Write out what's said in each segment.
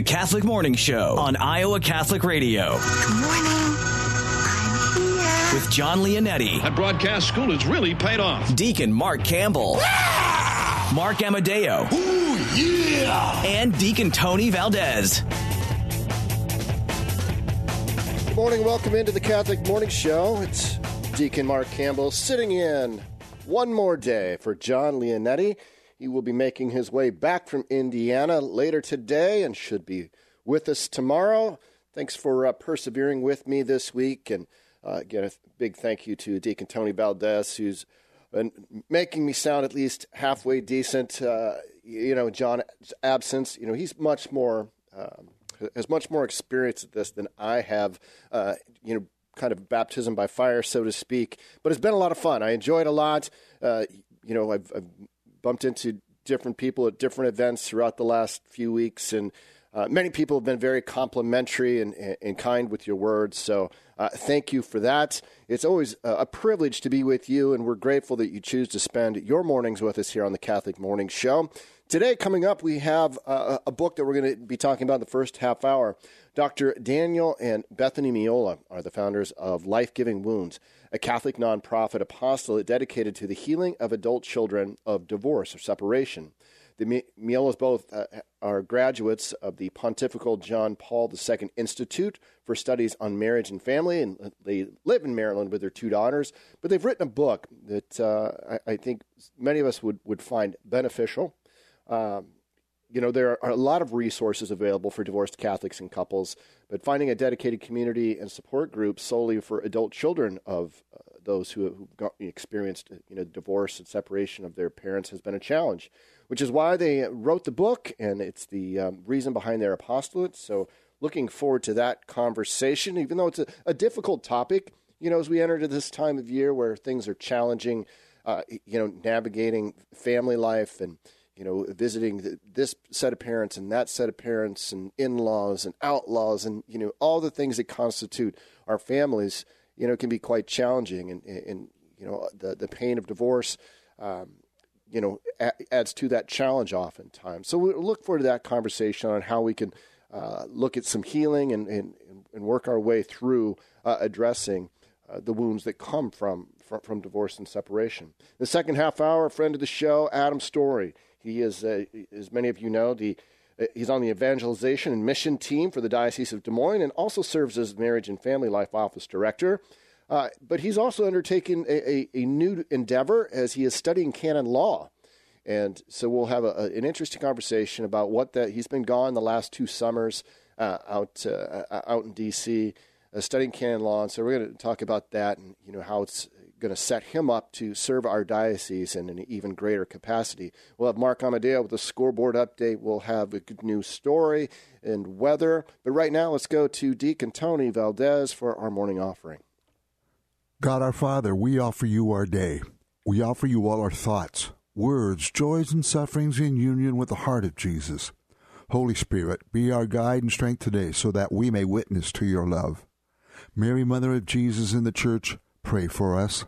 the Catholic Morning Show on Iowa Catholic Radio. Good morning. I'm here. With John Leonetti. That broadcast school has really paid off. Deacon Mark Campbell. Mark Amadeo. Ooh, yeah. And Deacon Tony Valdez. Good morning. Welcome into the Catholic Morning Show. It's Deacon Mark Campbell sitting in one more day for John Leonetti. He will be making his way back from Indiana later today and should be with us tomorrow. Thanks for uh, persevering with me this week. And uh, again, a big thank you to Deacon Tony Valdez, who's been making me sound at least halfway decent. Uh, you know, John's absence, you know, he's much more, um, has much more experience at this than I have. Uh, you know, kind of baptism by fire, so to speak. But it's been a lot of fun. I enjoyed a lot. Uh, you know, I've, I've bumped into different people at different events throughout the last few weeks, and uh, many people have been very complimentary and, and kind with your words. So uh, thank you for that. It's always a privilege to be with you, and we're grateful that you choose to spend your mornings with us here on the Catholic Morning Show. Today, coming up, we have a, a book that we're going to be talking about in the first half hour. Dr. Daniel and Bethany Meola are the founders of Life Giving Wounds a Catholic nonprofit apostolate dedicated to the healing of adult children of divorce or separation. The Meolas both uh, are graduates of the Pontifical John Paul II Institute for Studies on Marriage and Family, and they live in Maryland with their two daughters. But they've written a book that uh, I, I, think many of us would, would find beneficial. Um, you know, there are a lot of resources available for divorced Catholics and couples, but finding a dedicated community and support group solely for adult children of uh, those who have experienced, you know, divorce and separation of their parents has been a challenge, which is why they wrote the book, and it's the um, reason behind their apostolate. So, looking forward to that conversation, even though it's a, a difficult topic. You know, as we enter to this time of year where things are challenging, uh, you know, navigating family life and you know, visiting this set of parents and that set of parents and in-laws and outlaws and you know all the things that constitute our families, you know, can be quite challenging and, and you know the the pain of divorce, um, you know, adds to that challenge oftentimes. So we look forward to that conversation on how we can uh, look at some healing and and, and work our way through uh, addressing uh, the wounds that come from, from from divorce and separation. The second half hour, friend of the show, Adam Storey. He is, uh, as many of you know, the uh, he's on the evangelization and mission team for the Diocese of Des Moines and also serves as marriage and family life office director. Uh, but he's also undertaken a, a, a, new endeavor as he is studying canon law. And so we'll have a, an interesting conversation about what that he's been gone the last two summers uh, out uh, out in D.C. Uh, studying canon law, and so we're going to talk about that and you know how it's going to set him up to serve our diocese in an even greater capacity. We'll have Mark Amadeo with a scoreboard update. We'll have a good news story and weather. But right now, let's go to Deacon Tony Valdez for our morning offering. God our Father, we offer you our day. We offer you all our thoughts, words, joys, and sufferings in union with the heart of Jesus. Holy Spirit, be our guide and strength today so that we may witness to your love. Mary, Mother of Jesus in the Church, pray for us.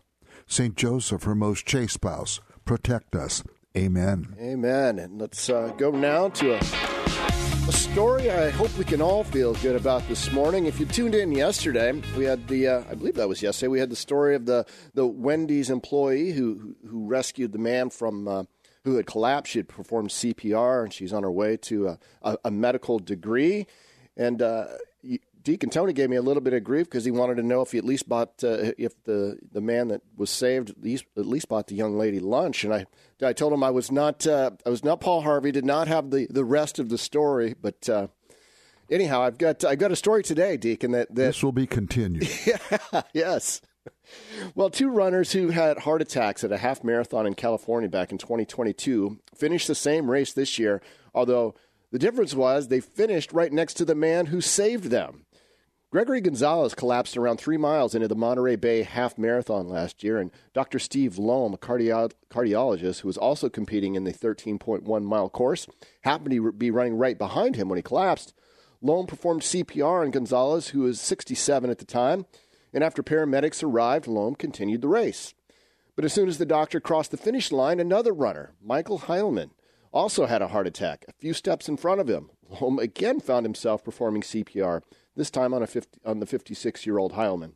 St. Joseph, her most chaste spouse, protect us. Amen. Amen. And let's uh, go now to a, a, story I hope we can all feel good about this morning. If you tuned in yesterday, we had the, uh, I believe that was yesterday, we had the story of the, the Wendy's employee who, who rescued the man from. Uh, who had collapsed. She had performed CPR, and she's on her way to a, a, a medical degree. And uh, Deacon Tony gave me a little bit of grief because he wanted to know if he at least bought uh, if the the man that was saved at least, at least bought the young lady lunch, and I I told him I was not uh, I was not Paul Harvey, did not have the, the rest of the story, but uh, anyhow, I've got I've got a story today, Deacon. That, that this will be continued. yeah, yes. Well, two runners who had heart attacks at a half marathon in California back in 2022 finished the same race this year, although. The difference was they finished right next to the man who saved them. Gregory Gonzalez collapsed around three miles into the Monterey Bay half marathon last year, and Dr. Steve Lohm, a cardio- cardiologist who was also competing in the 13.1 mile course, happened to be running right behind him when he collapsed. Lohm performed CPR on Gonzalez, who was 67 at the time, and after paramedics arrived, Lohm continued the race. But as soon as the doctor crossed the finish line, another runner, Michael Heilman, also had a heart attack a few steps in front of him. Lohm again found himself performing CPR, this time on, a 50, on the 56 year old Heilman.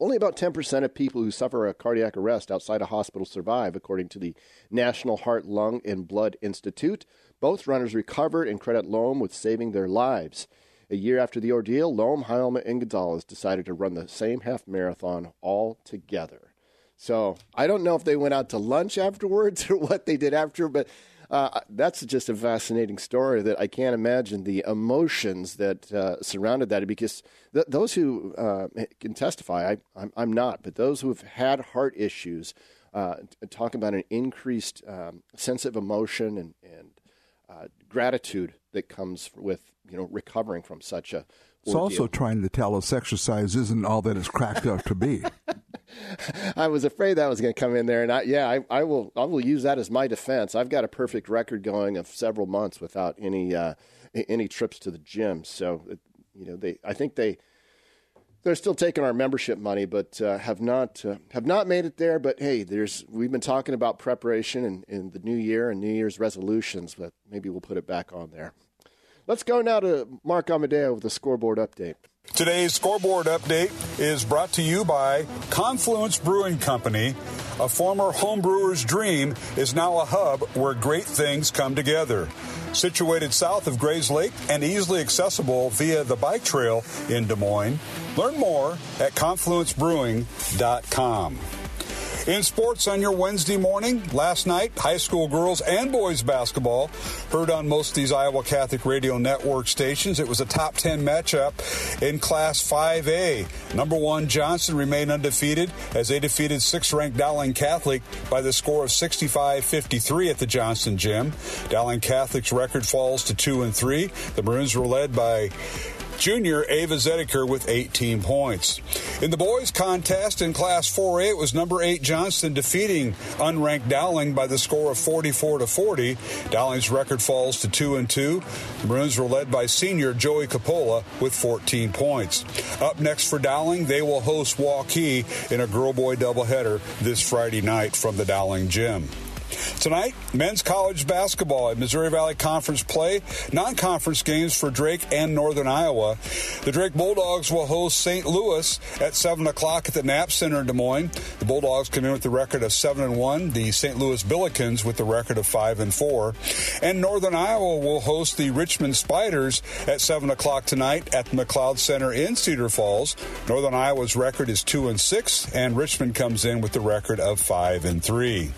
Only about 10% of people who suffer a cardiac arrest outside a hospital survive, according to the National Heart, Lung, and Blood Institute. Both runners recovered and credit Loam with saving their lives. A year after the ordeal, Loam, Heilman, and Gonzalez decided to run the same half marathon all together. So I don't know if they went out to lunch afterwards or what they did after, but uh, that's just a fascinating story that I can't imagine the emotions that uh, surrounded that because th- those who uh, can testify, I, I'm, I'm, not, but those who have had heart issues uh, talk about an increased um, sense of emotion and, and uh, gratitude that comes with you know recovering from such a it's also trying to tell us exercise isn't all that it's cracked up to be. I was afraid that was going to come in there, and I, yeah, I, I, will. I will use that as my defense. I've got a perfect record going of several months without any uh, any trips to the gym. So, you know, they. I think they they're still taking our membership money, but uh, have not uh, have not made it there. But hey, there's we've been talking about preparation and in, in the new year and New Year's resolutions, but maybe we'll put it back on there. Let's go now to Mark Amadeo with the scoreboard update. Today's scoreboard update is brought to you by Confluence Brewing Company. A former homebrewer's dream is now a hub where great things come together. Situated south of Grays Lake and easily accessible via the bike trail in Des Moines. Learn more at confluencebrewing.com. In sports on your Wednesday morning, last night, high school girls and boys basketball heard on most of these Iowa Catholic Radio Network stations. It was a top 10 matchup in Class 5A. Number one, Johnston remained undefeated as they defeated sixth ranked Dowling Catholic by the score of 65 53 at the Johnston Gym. Dowling Catholic's record falls to 2 and 3. The Maroons were led by Junior Ava Zediker with 18 points. In the boys contest in Class 4A, it was number 8 Johnston defeating unranked Dowling by the score of 44 to 40. Dowling's record falls to 2 and 2. The Maroons were led by senior Joey Capola with 14 points. Up next for Dowling, they will host Waukee in a girl boy doubleheader this Friday night from the Dowling Gym. Tonight, men's college basketball at Missouri Valley Conference play, non conference games for Drake and Northern Iowa. The Drake Bulldogs will host St. Louis at 7 o'clock at the Knapp Center in Des Moines. The Bulldogs come in with the record of 7 and 1, the St. Louis Billikens with the record of 5 and 4. And Northern Iowa will host the Richmond Spiders at 7 o'clock tonight at the McLeod Center in Cedar Falls. Northern Iowa's record is 2 and 6, and Richmond comes in with the record of 5 and 3.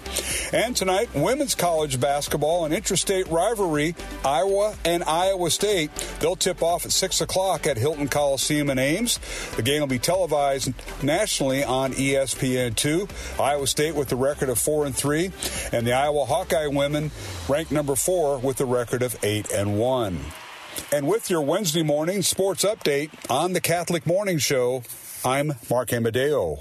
And tonight, women's college basketball, an interstate rivalry, Iowa and Iowa State. They'll tip off at 6 o'clock at Hilton Coliseum in Ames. The game will be televised nationally on ESPN2. Iowa State with the record of 4 and 3, and the Iowa Hawkeye women ranked number 4 with the record of 8 and 1. And with your Wednesday morning sports update on the Catholic Morning Show, I'm Mark Amadeo.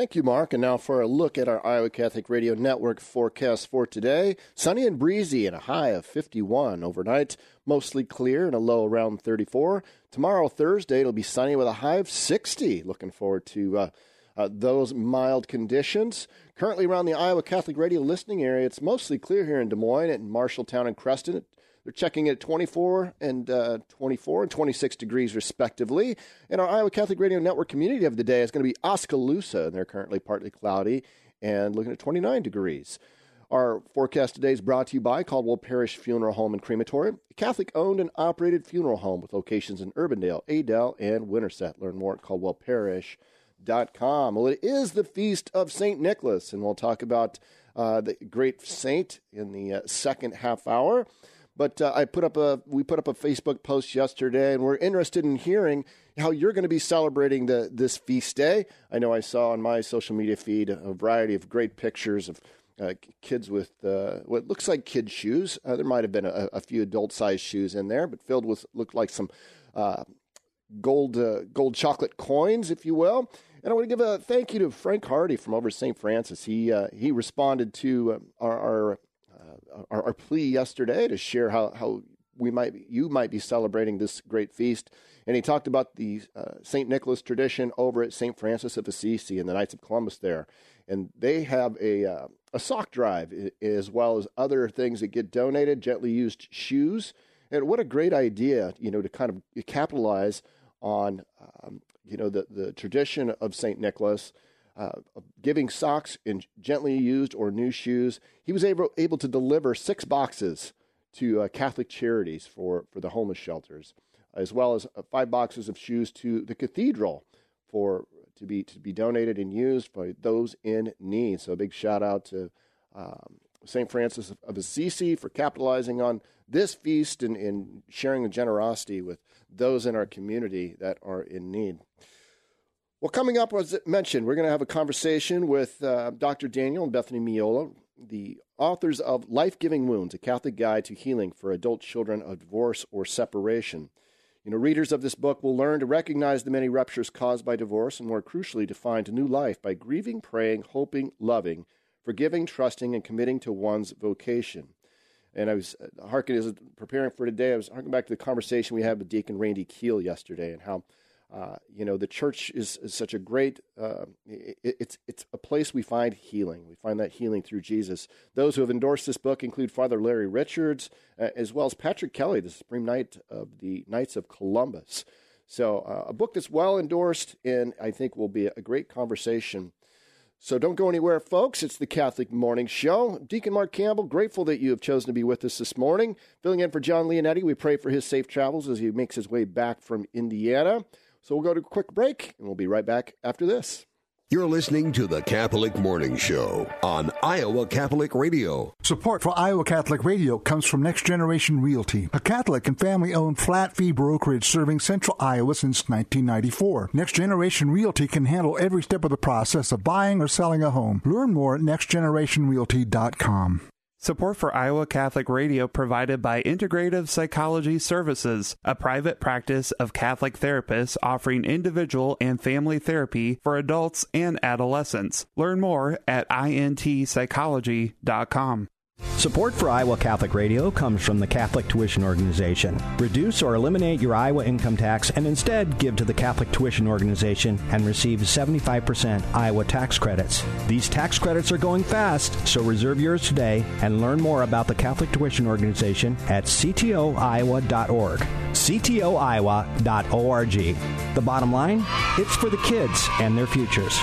Thank you, Mark. And now for a look at our Iowa Catholic Radio Network forecast for today. Sunny and breezy and a high of 51 overnight. Mostly clear and a low around 34. Tomorrow, Thursday, it'll be sunny with a high of 60. Looking forward to uh, uh, those mild conditions. Currently around the Iowa Catholic Radio listening area, it's mostly clear here in Des Moines, at Marshalltown and Creston. They're checking it at 24 and uh, 24 and 26 degrees, respectively. And our Iowa Catholic Radio Network community of the day is going to be Oskaloosa, and they're currently partly cloudy and looking at 29 degrees. Our forecast today is brought to you by Caldwell Parish Funeral Home and Crematory, a Catholic owned and operated funeral home with locations in Urbandale, Adel, and Winterset. Learn more at caldwellparish.com. Well, it is the feast of St. Nicholas, and we'll talk about uh, the great saint in the uh, second half hour. But uh, I put up a we put up a Facebook post yesterday, and we're interested in hearing how you're going to be celebrating the this feast day. I know I saw on my social media feed a variety of great pictures of uh, kids with uh, what looks like kid shoes. Uh, there might have been a, a few adult sized shoes in there, but filled with looked like some uh, gold uh, gold chocolate coins, if you will. And I want to give a thank you to Frank Hardy from over St. Francis. He he responded to our, our our, our, plea yesterday to share how, how we might you might be celebrating this great feast. And he talked about the uh, St. Nicholas tradition over at St. Francis of Assisi and the Knights of Columbus there. and they have a uh, a sock drive as well as other things that get donated, gently used shoes, and what a great idea, you know, to kind of capitalize on, um, you know, the the tradition of Saint Nicholas. Uh, giving socks in gently used or new shoes. He was able, able to deliver six boxes to uh, Catholic Charities for, for the homeless shelters, as well as uh, five boxes of shoes to the cathedral for to be to be donated and used by those in need. So a big shout out to um, St. Francis of Assisi for capitalizing on this feast and, and sharing the generosity with those in our community that are in need. Well, coming up, as mentioned, we're going to have a conversation with uh, Dr. Daniel and Bethany Meola, the authors of Life Giving Wounds, a Catholic Guide to Healing for Adult Children of Divorce or Separation. You know, readers of this book will learn to recognize the many ruptures caused by divorce and, more crucially, to find a new life by grieving, praying, hoping, loving, forgiving, trusting, and committing to one's vocation. And I was uh, harking as preparing for today. I was harking back to the conversation we had with Deacon Randy Keel yesterday, and how uh, you know, the church is, is such a great. Uh, it, it's it's a place we find healing. We find that healing through Jesus. Those who have endorsed this book include Father Larry Richards, uh, as well as Patrick Kelly, the Supreme Knight of the Knights of Columbus. So, uh, a book that's well endorsed, and I think will be a great conversation. So don't go anywhere, folks. It's the Catholic Morning Show. Deacon Mark Campbell, grateful that you have chosen to be with us this morning. Filling in for John Leonetti, we pray for his safe travels as he makes his way back from Indiana. So we'll go to a quick break and we'll be right back after this. You're listening to the Catholic Morning Show on Iowa Catholic Radio. Support for Iowa Catholic Radio comes from Next Generation Realty, a Catholic and family owned flat fee brokerage serving central Iowa since 1994. Next Generation Realty can handle every step of the process of buying or selling a home. Learn more at nextgenerationrealty.com. Support for Iowa Catholic Radio provided by Integrative Psychology Services, a private practice of Catholic therapists offering individual and family therapy for adults and adolescents. Learn more at intpsychology.com. Support for Iowa Catholic Radio comes from the Catholic Tuition Organization. Reduce or eliminate your Iowa income tax and instead give to the Catholic Tuition Organization and receive 75% Iowa tax credits. These tax credits are going fast, so reserve yours today and learn more about the Catholic Tuition Organization at ctoiowa.org. ctoiowa.org. The bottom line, it's for the kids and their futures.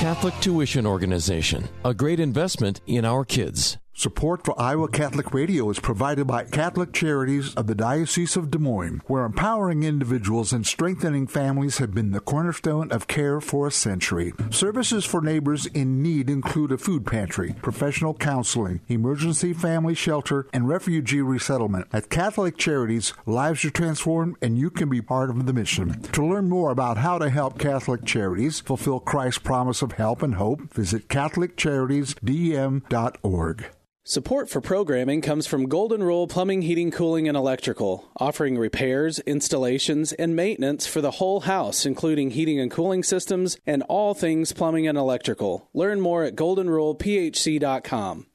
Catholic Tuition Organization, a great investment in our kids. Support for Iowa Catholic Radio is provided by Catholic Charities of the Diocese of Des Moines, where empowering individuals and strengthening families have been the cornerstone of care for a century. Services for neighbors in need include a food pantry, professional counseling, emergency family shelter, and refugee resettlement. At Catholic Charities, lives are transformed and you can be part of the mission. To learn more about how to help Catholic Charities fulfill Christ's promise of help and hope, visit CatholicCharitiesDM.org. Support for programming comes from Golden Rule Plumbing, Heating, Cooling, and Electrical, offering repairs, installations, and maintenance for the whole house, including heating and cooling systems and all things plumbing and electrical. Learn more at goldenrulephc.com.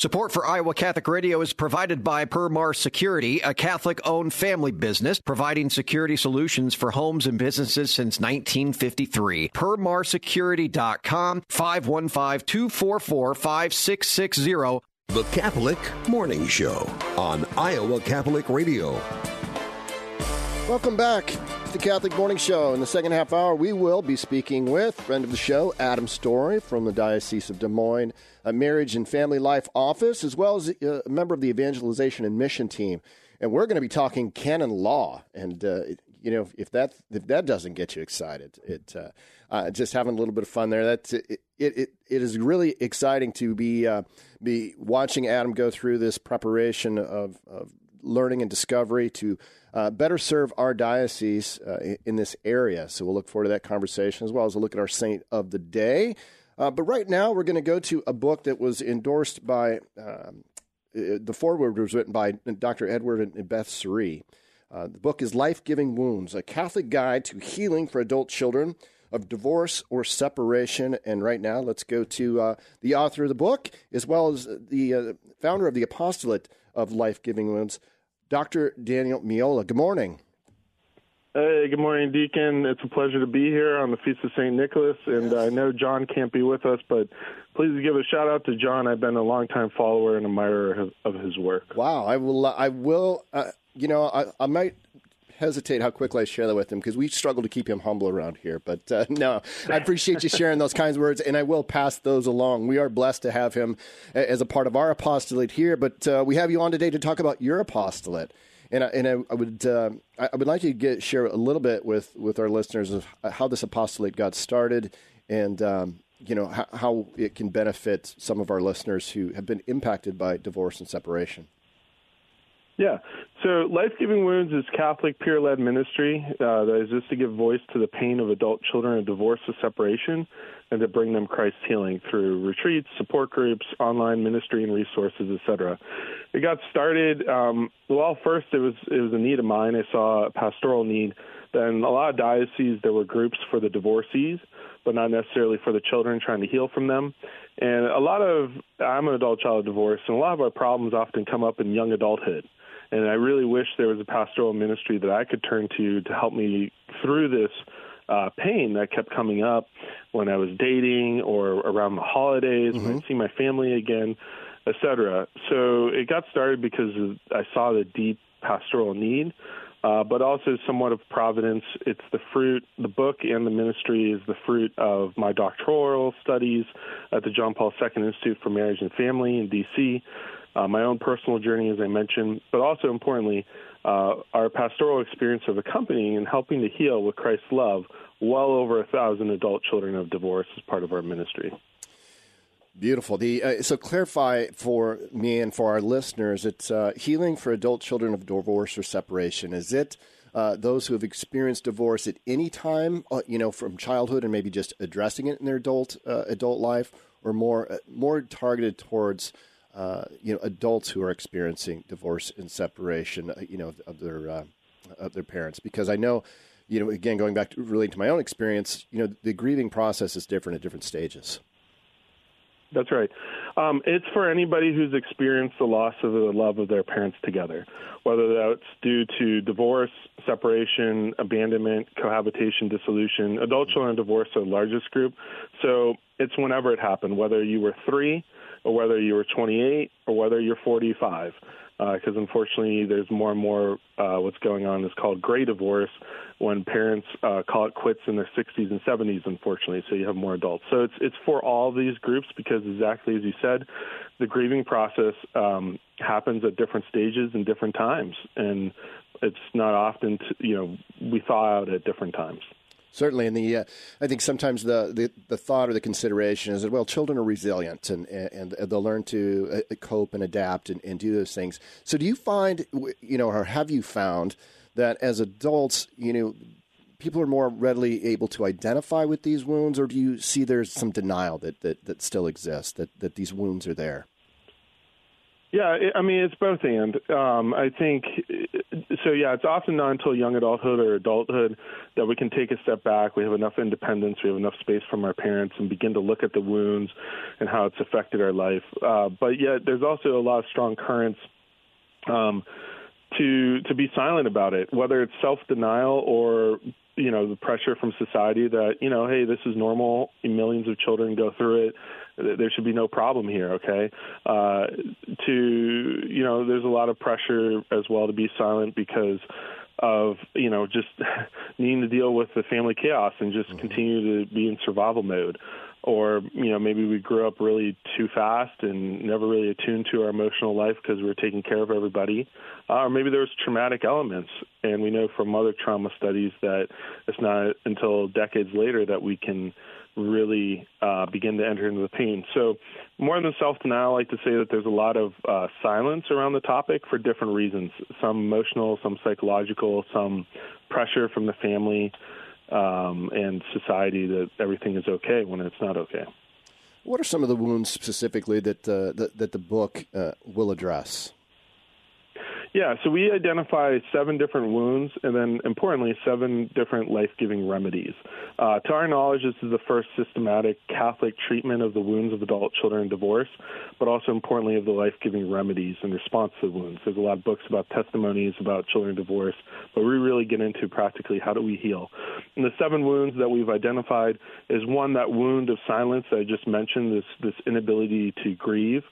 Support for Iowa Catholic Radio is provided by Permar Security, a Catholic owned family business providing security solutions for homes and businesses since 1953. PermarSecurity.com 515 244 5660 the Catholic Morning Show on Iowa Catholic Radio. Welcome back to the Catholic Morning Show. In the second half hour, we will be speaking with friend of the show, Adam Storey from the Diocese of Des Moines, a marriage and family life office, as well as a member of the evangelization and mission team. And we're going to be talking canon law. And, uh, you know, if that if that doesn't get you excited, it uh, uh, just having a little bit of fun there. That's it. It, it, it is really exciting to be uh, be watching Adam go through this preparation of, of learning and discovery to uh, better serve our diocese uh, in, this area. So we'll look forward to that conversation as well as a look at our saint of the day. Uh, but right now, we're going to go to a book that was endorsed by um, the foreword was written by Dr. Edward and Beth Sri. Uh, the book is Life Giving Wounds, a Catholic guide to healing for adult children of divorce or separation. And right now, let's go to uh, the author of the book, as well as the uh, founder of the Apostolate of Life Giving Wounds, Dr. Daniel Meola. Good morning. Hey, good morning, Deacon. It's a pleasure to be here on the Feast of St. Nicholas. And I know John can't be with us, but please give a shout out to John. I've been a longtime follower and admirer of his work. Wow. I will, I will, uh, you know, I, I might hesitate how quickly I share that with him because we struggle to keep him humble around here. But uh, no, I appreciate you sharing those kinds of words, and I will pass those along. We are blessed to have him as a part of our apostolate here, but uh, we have you on today to talk about your apostolate. And I, and I, I would uh, I would like to get share a little bit with, with our listeners of how this apostolate got started, and um, you know how, how it can benefit some of our listeners who have been impacted by divorce and separation. Yeah. So, Life Giving Wounds is Catholic peer led ministry uh, that exists to give voice to the pain of adult children of divorce or separation and to bring them Christ's healing through retreats, support groups, online ministry and resources, etc. It got started. Um, well, first it was it was a need of mine. I saw a pastoral need. Then a lot of dioceses there were groups for the divorcees, but not necessarily for the children trying to heal from them. And a lot of I'm an adult child of divorce, and a lot of our problems often come up in young adulthood. And I really wish there was a pastoral ministry that I could turn to to help me through this uh, pain that kept coming up when I was dating or around the holidays, mm-hmm. when I see my family again, etc. So it got started because I saw the deep pastoral need. Uh, but also somewhat of providence. It's the fruit, the book and the ministry is the fruit of my doctoral studies at the John Paul II Institute for Marriage and Family in D.C., uh, my own personal journey, as I mentioned, but also importantly, uh, our pastoral experience of accompanying and helping to heal with Christ's love well over a thousand adult children of divorce as part of our ministry. Beautiful. The uh, so clarify for me and for our listeners, it's uh, healing for adult children of divorce or separation. Is it uh, those who have experienced divorce at any time, uh, you know, from childhood and maybe just addressing it in their adult uh, adult life, or more uh, more targeted towards you know adults who are experiencing divorce and separation, you know, of their of their parents. Because I know, you know, again going back to relating to my own experience, you know, the grieving process is different at different stages. That's right. Um, it's for anybody who's experienced the loss of the love of their parents together, whether that's due to divorce, separation, abandonment, cohabitation, dissolution. Adult children divorce are the largest group, so it's whenever it happened, whether you were three or whether you were 28 or whether you're 45 because uh, unfortunately there's more and more uh, what's going on is called gray divorce when parents uh, call it quits in their 60s and 70s unfortunately so you have more adults. So it's it's for all these groups because exactly as you said the grieving process um, happens at different stages and different times. And it's not often you know we thaw out at different times Certainly, and the uh, I think sometimes the, the, the thought or the consideration is that well, children are resilient and and, they'll learn to uh, cope and adapt and, and do those things. So, do you find you know, or have you found that as adults, you know, people are more readily able to identify with these wounds, or do you see there's some denial that that, that still exists that that these wounds are there? Yeah, I mean it's both and. Um, I think so. Yeah, it's often not until young adulthood or adulthood that we can take a step back. We have enough independence, we have enough space from our parents, and begin to look at the wounds and how it's affected our life. Uh, but yet, there's also a lot of strong currents. Um, to to be silent about it, whether it's self denial or you know the pressure from society that you know hey this is normal millions of children go through it there should be no problem here okay? Uh to you know there's a lot of pressure as well to be silent because of you know just needing to deal with the family chaos and just mm-hmm. continue to be in survival mode. Or you know maybe we grew up really too fast and never really attuned to our emotional life because we were taking care of everybody. Uh, or maybe there was traumatic elements and we know from other trauma studies that it's not until decades later that we can really uh, begin to enter into the pain. So, more than self denial, I like to say that there's a lot of uh, silence around the topic for different reasons some emotional, some psychological, some pressure from the family um, and society that everything is okay when it's not okay. What are some of the wounds specifically that uh, that, that, the book uh, will address? Yeah, so we identify seven different wounds and then, importantly, seven different life giving remedies. Uh, to our knowledge, this is the first systematic Catholic treatment of the wounds of adult children in divorce, but also, importantly, of the life giving remedies in response to the wounds. There's a lot of books about testimonies about children in divorce, but we really get into practically how do we heal. And the seven wounds that we've identified is one, that wound of silence that I just mentioned, this, this inability to grieve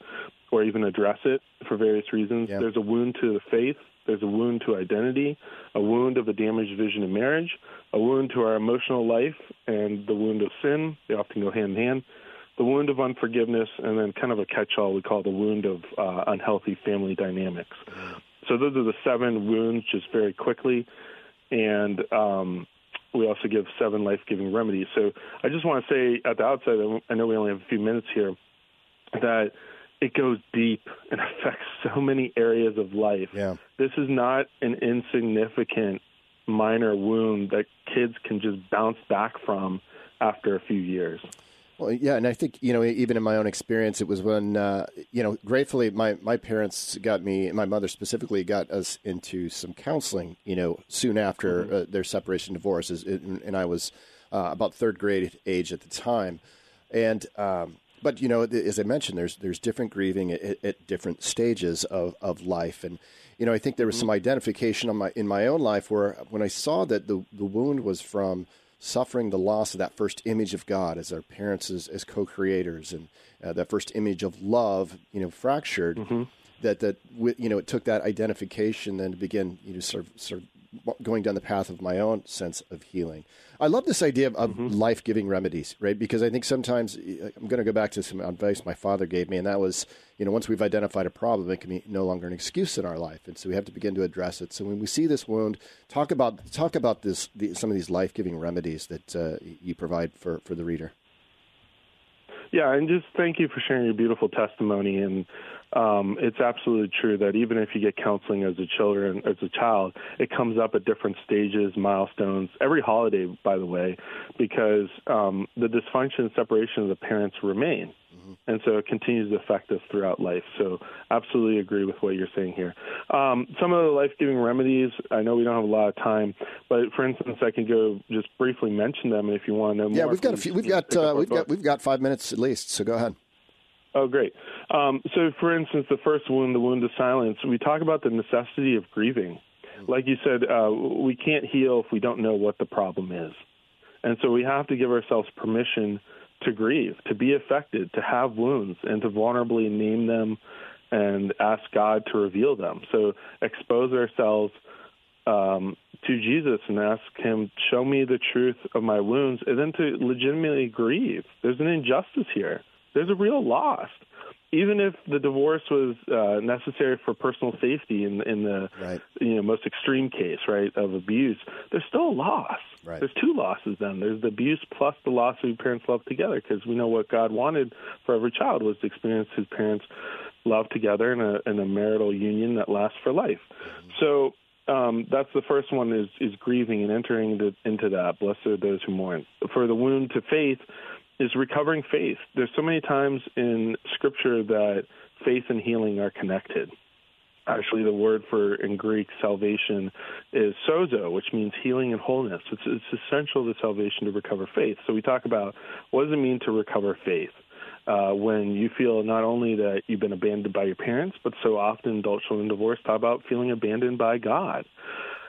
or even address it for various reasons. Yeah. There's a wound to the faith, there's a wound to identity, a wound of a damaged vision of marriage, a wound to our emotional life, and the wound of sin. They often go hand in hand. The wound of unforgiveness, and then kind of a catch all we call the wound of uh, unhealthy family dynamics. So those are the seven wounds, just very quickly. And um, we also give seven life giving remedies. So I just want to say at the outset, I know we only have a few minutes here, that it goes deep and affects so many areas of life. Yeah. This is not an insignificant minor wound that kids can just bounce back from after a few years. Well, yeah, and I think you know, even in my own experience, it was when uh, you know, gratefully, my my parents got me, my mother specifically, got us into some counseling. You know, soon after mm-hmm. uh, their separation, divorce, and I was uh, about third grade age at the time, and um, but you know, as I mentioned, there's there's different grieving at, at different stages of, of life, and you know, I think there was mm-hmm. some identification on my in my own life where when I saw that the the wound was from suffering the loss of that first image of God as our parents as, as co-creators, and uh, that first image of love, you know, fractured. Mm-hmm. That that you know, it took that identification then to begin you know sort of sort of going down the path of my own sense of healing. I love this idea of, of mm-hmm. life giving remedies, right? Because I think sometimes I'm going to go back to some advice my father gave me, and that was, you know, once we've identified a problem, it can be no longer an excuse in our life, and so we have to begin to address it. So when we see this wound, talk about talk about this the, some of these life giving remedies that uh, you provide for for the reader. Yeah, and just thank you for sharing your beautiful testimony and um, it's absolutely true that even if you get counseling as a children as a child, it comes up at different stages, milestones, every holiday, by the way, because um, the dysfunction and separation of the parents remain. Mm-hmm. And so it continues to affect us throughout life. So, absolutely agree with what you're saying here. Um, some of the life giving remedies, I know we don't have a lot of time, but for instance, I can go just briefly mention them and if you want to know more. Yeah, we've got a few. We've got uh, we've got we've got five minutes at least. So go ahead. Oh, great. Um, so, for instance, the first wound, the wound of silence, we talk about the necessity of grieving. Like you said, uh, we can't heal if we don't know what the problem is. And so we have to give ourselves permission to grieve, to be affected, to have wounds, and to vulnerably name them and ask God to reveal them. So expose ourselves um, to Jesus and ask Him, show me the truth of my wounds, and then to legitimately grieve. There's an injustice here there's a real loss. Even if the divorce was uh, necessary for personal safety in, in the right. you know most extreme case, right, of abuse, there's still a loss. Right. There's two losses then. There's the abuse plus the loss of your parents' love together, because we know what God wanted for every child was to experience his parents' love together in a, in a marital union that lasts for life. Mm-hmm. So um, that's the first one is is grieving and entering into, into that. Blessed are those who mourn. For the wound to faith, is recovering faith. There's so many times in Scripture that faith and healing are connected. Actually, the word for in Greek salvation is sozo, which means healing and wholeness. It's, it's essential to salvation to recover faith. So we talk about what does it mean to recover faith uh, when you feel not only that you've been abandoned by your parents, but so often adult children divorce talk about feeling abandoned by God.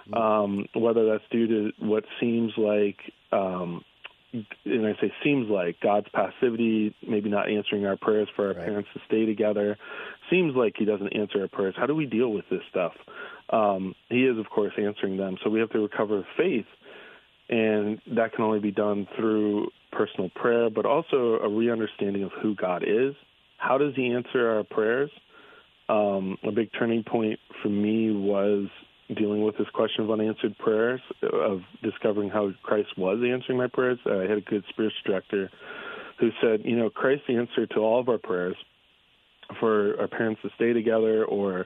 Mm-hmm. Um, whether that's due to what seems like um, and I say seems like God's passivity, maybe not answering our prayers for our right. parents to stay together, seems like He doesn't answer our prayers. How do we deal with this stuff? Um, he is, of course, answering them. So we have to recover faith, and that can only be done through personal prayer, but also a re-understanding of who God is. How does He answer our prayers? Um, a big turning point for me was dealing with this question of unanswered prayers, of discovering how Christ was answering my prayers. I had a good spiritual director who said, you know, Christ's answer to all of our prayers for our parents to stay together or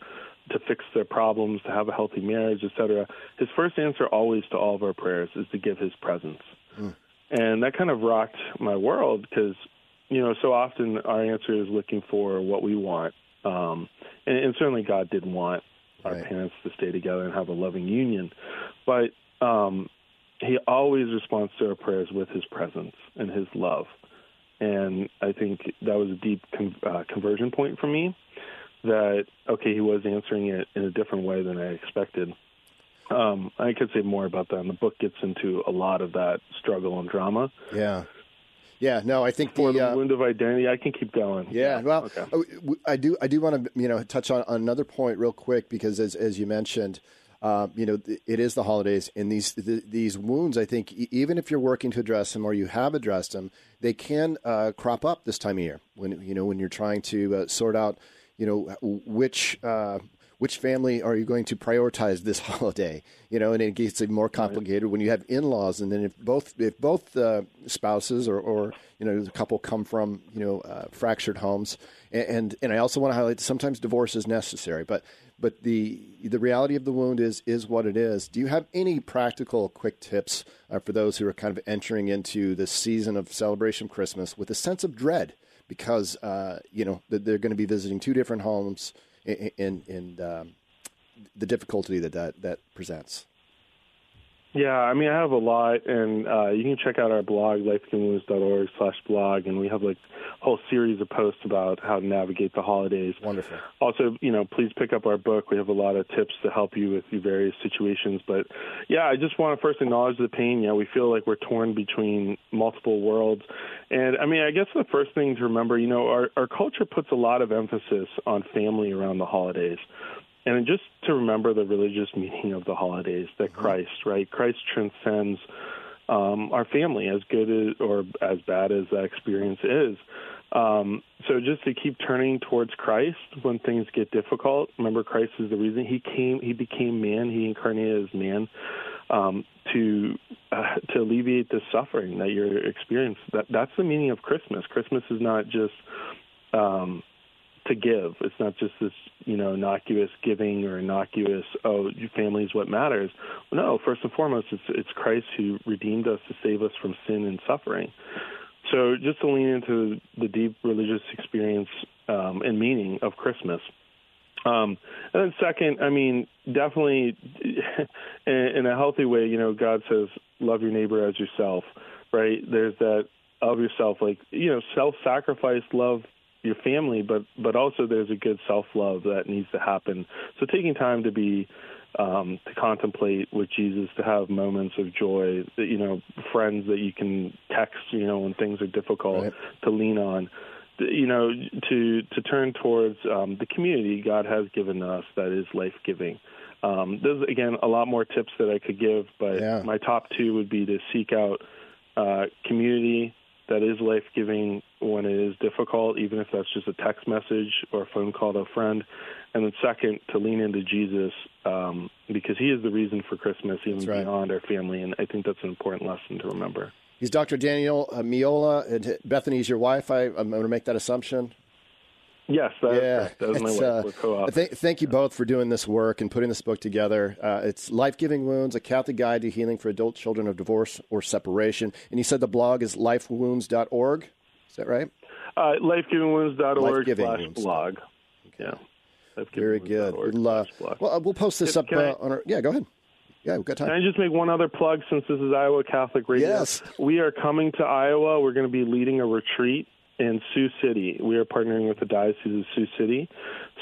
to fix their problems, to have a healthy marriage, etc. His first answer always to all of our prayers is to give his presence. Mm. And that kind of rocked my world because, you know, so often our answer is looking for what we want. Um, and, and certainly God didn't want our Right. parents to stay together and have a loving union. But um, he always responds to our prayers with his presence and his love. And I think that was a deep con- uh, conversion point for me that, okay, he was answering it in a different way than I expected. Um, I could say more about that, and the book gets into a lot of that struggle and drama. Yeah. Yeah, no, I think For the, the uh, wound of identity, I can keep going. Yeah, well, Okay. uh, I do. I do want to, you know, touch on another point real quick because, as as you mentioned, uh, you know, it is the holidays, and these th- these wounds. I think even if you're working to address them or you have addressed them, they can uh, crop up this time of year when you know when you're trying to uh, sort out, you know, which. Which family are you going to prioritize this holiday? You know, and it gets more complicated when you have in-laws, and then if both if both uh, spouses or, or you know the couple come from you know uh, fractured homes, and, and and I also want to highlight that sometimes divorce is necessary, but but the the reality of the wound is is what it is. Do you have any practical quick tips uh, for those who are kind of entering into the season of celebration Christmas with a sense of dread because uh, you know they're going to be visiting two different homes and and, and um, the difficulty that, that that presents. Yeah, I mean, I have a lot, and uh, you can check out our blog, lifegivingwounds.org slash blog, and we have like a whole series of posts about how to navigate the holidays. Wonderful. Also, you know, please pick up our book. We have a lot of tips to help you with your various situations. But yeah, I just want to first acknowledge the pain. Yeah, we feel like we're torn between multiple worlds. And I mean, I guess the first thing to remember, you know, our, our culture puts a lot of emphasis on family around the holidays. And just to remember the religious meaning of the holidays, that Christ, right? Christ transcends um, our family, as good as, or as bad as that experience is. Um, so just to keep turning towards Christ when things get difficult. Remember, Christ is the reason he came. He became man. He incarnated as man um, to uh, to alleviate the suffering that you're experiencing. That that's the meaning of Christmas. Christmas is not just um, to give. It's not just this, you know, innocuous giving or innocuous, oh, your family is what matters. No, first and foremost, it's it's Christ who redeemed us to save us from sin and suffering. So just to lean into the deep religious experience um, and meaning of Christmas. Um, and then second, I mean, definitely in, in a healthy way, you know, God says, love your neighbor as yourself, right? There's that of yourself, like, you know, self-sacrifice love your family, but, but also there's a good self-love that needs to happen. So taking time to be, um, to contemplate with Jesus, to have moments of joy, that, you know, friends that you can text, you know, when things are difficult Right. to lean on you know, to to turn towards um, the community God has given us that is life giving. Um, there's again a lot more tips that I could give, but Yeah. my top two would be to seek out uh, community that is life giving when it is difficult, even if that's just a text message or a phone call to a friend. And then second, to lean into Jesus um, because He is the reason for Christmas, even right. beyond our family. And I think that's an important lesson to remember. He's Dr. Daniel uh, Meola. And Bethany's your wife. I, I'm going to make that assumption. Yes, that, yeah, that was my wife. uh, We're co-authors. th- thank you both for doing this work and putting this book together. Uh, it's Life Giving Wounds, a Catholic Guide to Healing for Adult Children of Divorce or Separation. And you said the blog is lifewounds.org. Is that right? Uh, lifegivingwounds.org Life-giving slash wounds. blog. Yeah. Very good. We'll, uh, well, uh, we'll post this Can- up can uh, I- on our. Yeah, go ahead. Yeah, we've got time. Can I just make one other plug since this is Iowa Catholic Radio? Yes. We are coming to Iowa. We're going to be leading a retreat in Sioux City. We are partnering with the Diocese of Sioux City.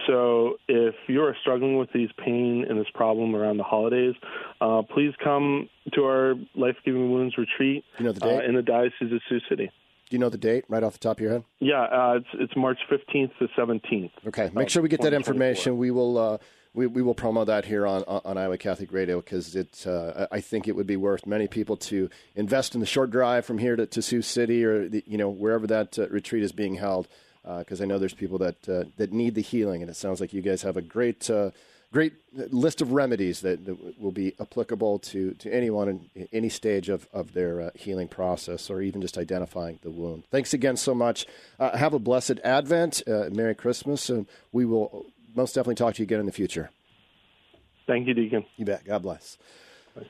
So if you're struggling with these pain and this problem around the holidays, uh, please come to our Life Giving Wounds retreat You know the uh, in the Diocese of Sioux City. Do you know the date right off the top of your head? Yeah, uh, it's it's March 15th to 17th. Okay, make sure we get that information. We will uh, we, we will promo that here on on Iowa Catholic Radio because it uh, I think it would be worth many people to invest in the short drive from here to, to Sioux City or the, you know wherever that uh, retreat is being held because I know there's people that uh, that need the healing and it sounds like you guys have a great. Uh, Great list of remedies that, that will be applicable to, to anyone in any stage of, of their uh, healing process or even just identifying the wound. Thanks again so much. Uh, have a blessed Advent, uh, Merry Christmas, and we will most definitely talk to you again in the future. Thank you, Deacon. You bet. God bless.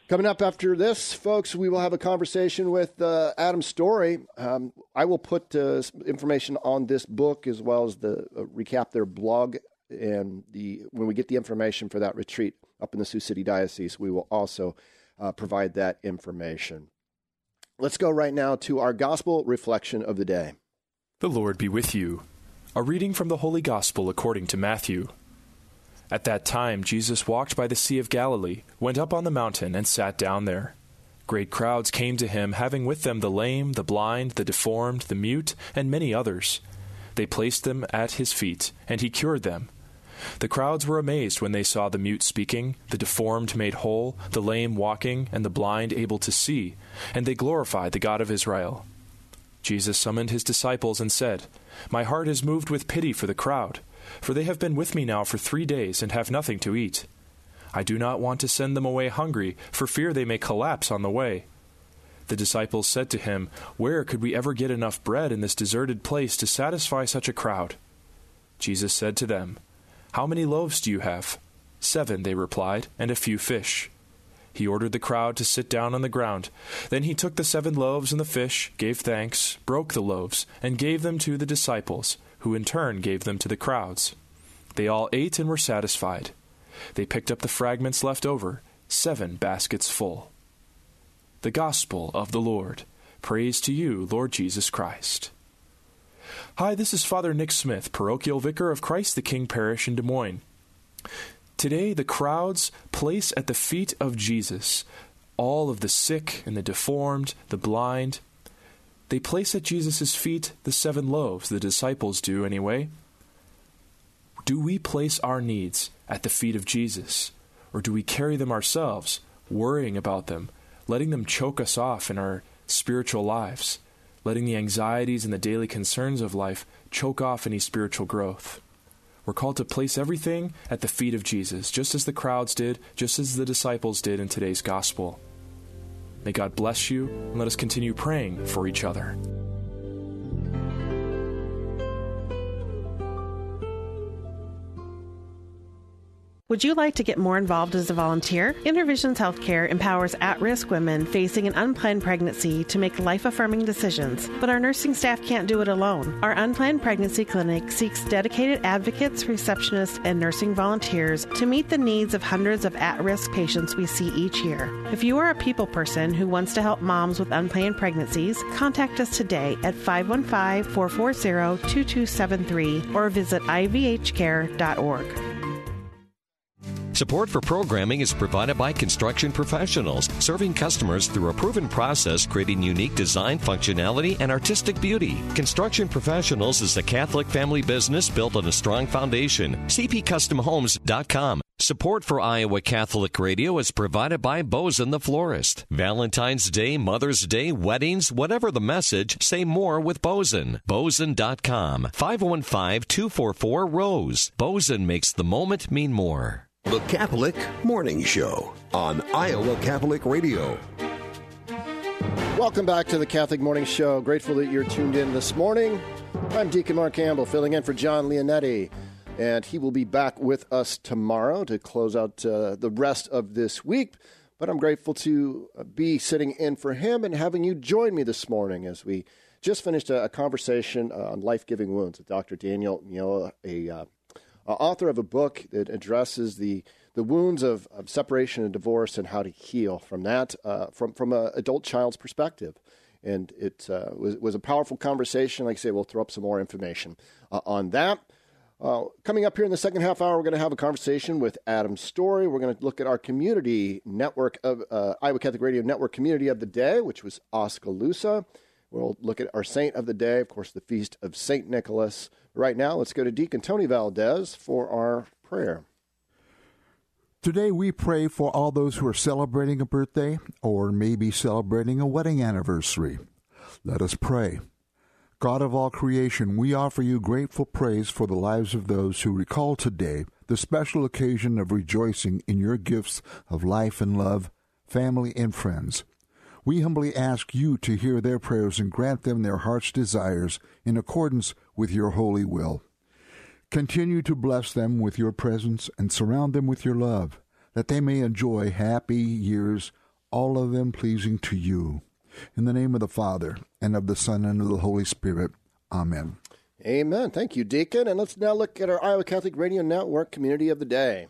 Coming up after this, folks, we will have a conversation with uh, Adam Storey. Um, I will put uh, information on this book as well as the uh, recap their blog and the when we get the information for that retreat up in the Sioux City Diocese, we will also uh, provide that information. Let's go right now to our gospel reflection of the day. The Lord be with you. A reading from the Holy Gospel according to Matthew. At that time, Jesus walked by the Sea of Galilee, went up on the mountain, and sat down there. Great crowds came to him, having with them the lame, the blind, the deformed, the mute, and many others. They placed them at his feet, and he cured them. The crowds were amazed when they saw the mute speaking, the deformed made whole, the lame walking, and the blind able to see, and they glorified the God of Israel. Jesus summoned his disciples and said, My heart is moved with pity for the crowd, for they have been with me now for three days and have nothing to eat. I do not want to send them away hungry, for fear they may collapse on the way. The disciples said to him, Where could we ever get enough bread in this deserted place to satisfy such a crowd? Jesus said to them, How many loaves do you have? Seven, they replied, and a few fish. He ordered the crowd to sit down on the ground. Then he took the seven loaves and the fish, gave thanks, broke the loaves, and gave them to the disciples, who in turn gave them to the crowds. They all ate and were satisfied. They picked up the fragments left over, seven baskets full. The Gospel of the Lord. Praise to you, Lord Jesus Christ. Hi, this is Father Nick Smith, parochial vicar of Christ the King Parish in Des Moines. Today, the crowds place at the feet of Jesus all of the sick and the deformed, the blind. They place at Jesus' feet the seven loaves, the disciples do anyway. Do we place our needs at the feet of Jesus? Or do we carry them ourselves, worrying about them, letting them choke us off in our spiritual lives, letting the anxieties and the daily concerns of life choke off any spiritual growth? We're called to place everything at the feet of Jesus, just as the crowds did, just as the disciples did in today's gospel. May God bless you, and let us continue praying for each other. Would you like to get more involved as a volunteer? Innervisions Healthcare empowers at risk women facing an unplanned pregnancy to make life affirming decisions, but our nursing staff can't do it alone. Our unplanned pregnancy clinic seeks dedicated advocates, receptionists, and nursing volunteers to meet the needs of hundreds of at risk patients we see each year. If you are a people person who wants to help moms with unplanned pregnancies, contact us today at 515 440 2273 or visit ivhcare.org. Support for programming is provided by construction professionals, serving customers through a proven process, creating unique design, functionality, and artistic beauty. Construction Professionals is a Catholic family business built on a strong foundation. CPCustomHomes.com. Support for Iowa Catholic Radio is provided by Boesen the Florist. Valentine's Day, Mother's Day, weddings, whatever the message, say more with Boesen. Boesen.com. 515 244 Rose. Boesen makes the moment mean more. The Catholic Morning Show on Iowa Catholic Radio. Welcome back to the Catholic Morning Show. Grateful that you're tuned in this morning. I'm Deacon Mark Campbell, filling in for John Leonetti, and he will be back with us tomorrow to close out uh, the rest of this week. But I'm grateful to be sitting in for him and having you join me this morning as we just finished a, a conversation on life giving wounds with Dr. Daniel Meola, a uh, uh, author of a book that addresses the the wounds of, of separation and divorce and how to heal from that uh, from from an adult child's perspective. And it uh, was was a powerful conversation. Like I say, we'll throw up some more information uh, on that. Uh, coming up here in the second half hour, we're going to have a conversation with Adam Storey. We're going to look at our community network of uh, Iowa Catholic Radio Network Community of the Day, which was Oskaloosa. We'll look at our saint of the day, of course, the feast of Saint Nicholas. Right now, let's go to Deacon Tony Valdez for our prayer. Today, we pray for all those who are celebrating a birthday or maybe celebrating a wedding anniversary. Let us pray. God of all creation, we offer you grateful praise for the lives of those who recall today the special occasion of rejoicing in your gifts of life and love, family and friends. We humbly ask you to hear their prayers and grant them their heart's desires in accordance with your holy will. Continue to bless them with your presence and surround them with your love, that they may enjoy happy years, all of them pleasing to you. In the name of the Father, and of the Son, and of the Holy Spirit. Amen. Amen. Thank you, Deacon. And let's now look at our Iowa Catholic Radio Network Community of the Day.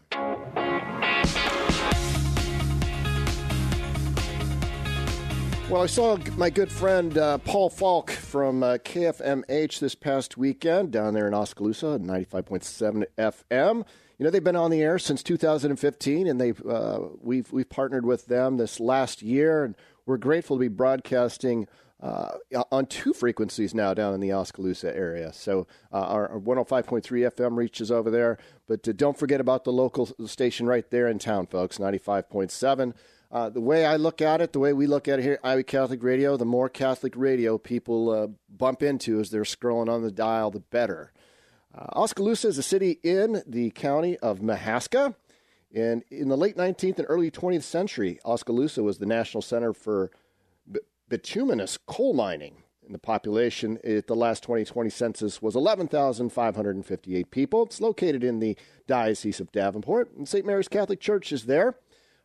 Well, I saw my good friend uh, Paul Falk from uh, KFMH this past weekend down there in Oskaloosa, 95.7 FM. You know, they've been on the air since 2015, and they've uh, we've we've partnered with them this last year, and we're grateful to be broadcasting uh, on two frequencies now down in the Oskaloosa area. So uh, our, our 105.3 FM reaches over there, but uh, don't forget about the local station right there in town, folks, 95.7. Uh, the way I look at it, the way we look at it here at Iowa Catholic Radio, the more Catholic radio people uh, bump into as they're scrolling on the dial, the better. Uh, Oskaloosa is a city in the county of Mahaska. And in the late 19th and early 20th century, Oskaloosa was the national center for bituminous coal mining. And the population at the last 2020 census was 11,558 people. It's located in the Diocese of Davenport, and St. Mary's Catholic Church is there.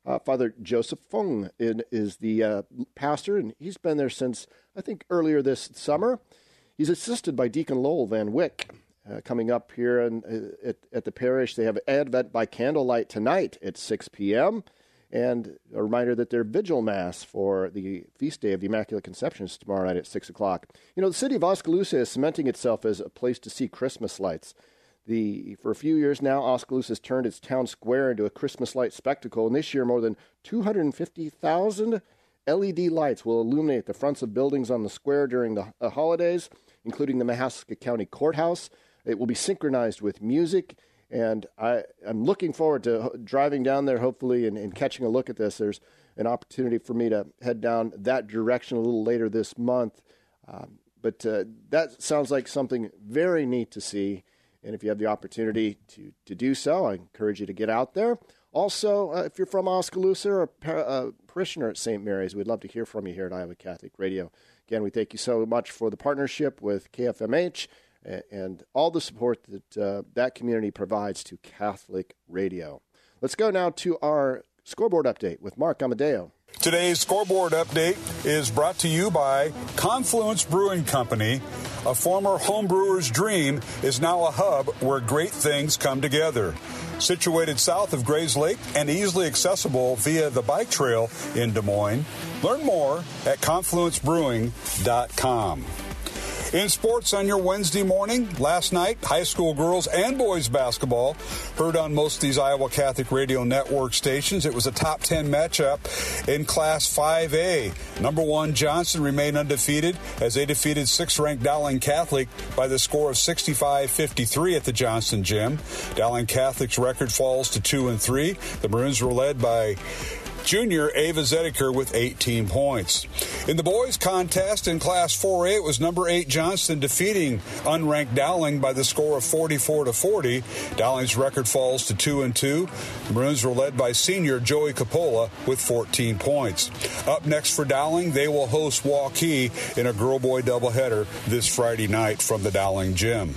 Uh, Father Joseph Fung is the uh, pastor, and he's been there since, I think, earlier this summer. He's assisted by Deacon Lowell Van Wyck. Uh, coming up here in, uh, at, at the parish, they have Advent by candlelight tonight at 6 p.m. And a reminder that their vigil mass for the feast day of the Immaculate Conception is tomorrow night at 6 o'clock. You know, the city of Oskaloosa is cementing itself as a place to see Christmas lights. The, for a few years now, Oskaloosa has turned its town square into a Christmas light spectacle, and this year more than 250,000 LED lights will illuminate the fronts of buildings on the square during the uh, holidays, including the Mahaska County Courthouse. It will be synchronized with music, and I, am looking forward to driving down there, hopefully, and, and, catching a look at this. There's an opportunity for me to head down that direction a little later this month. Um, but uh, that sounds like something very neat to see. And if you have the opportunity to, to do so, I encourage you to get out there. Also, uh, if you're from Oskaloosa or a, par- parishioner at St. Mary's, we'd love to hear from you here at Iowa Catholic Radio. Again, we thank you so much for the partnership with KFMH and, and all the support that uh, that community provides to Catholic radio. Let's go now to our scoreboard update with Mark Amadeo. Today's scoreboard update is brought to you by Confluence Brewing Company. A former homebrewer's dream is now a hub where great things come together. Situated south of Grays Lake and easily accessible via the bike trail in Des Moines. Learn more at confluencebrewing.com. In sports on your Wednesday morning, last night, high school girls and boys basketball heard on most of these Iowa Catholic Radio Network stations. It was a top 10 matchup in Class 5A. Number one, Johnston remained undefeated as they defeated sixth ranked Dowling Catholic by the score of 65 53 at the Johnston Gym. Dowling Catholic's record falls to 2 and 3. The Maroons were led by Junior Ava Zediker with 18 points. In the boys contest in Class 4A, it was number 8 Johnston defeating unranked Dowling by the score of 44 to 40. Dowling's record falls to 2 and 2. The Maroons were led by senior Joey Capola with 14 points. Up next for Dowling, they will host Waukee in a girl-boy doubleheader this Friday night from the Dowling Gym.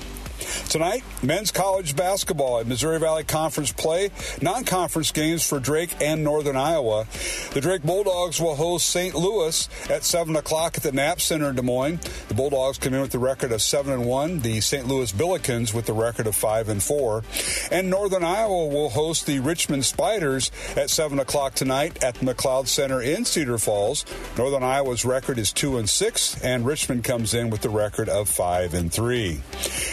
Tonight, men's college basketball at Missouri Valley Conference play, non conference games for Drake and Northern Iowa. The Drake Bulldogs will host St. Louis at 7 o'clock at the Knapp Center in Des Moines. The Bulldogs come in with the record of 7 and 1, the St. Louis Billikens with the record of 5 and 4. And Northern Iowa will host the Richmond Spiders at 7 o'clock tonight at the McLeod Center in Cedar Falls. Northern Iowa's record is 2 and 6, and Richmond comes in with the record of 5 and 3.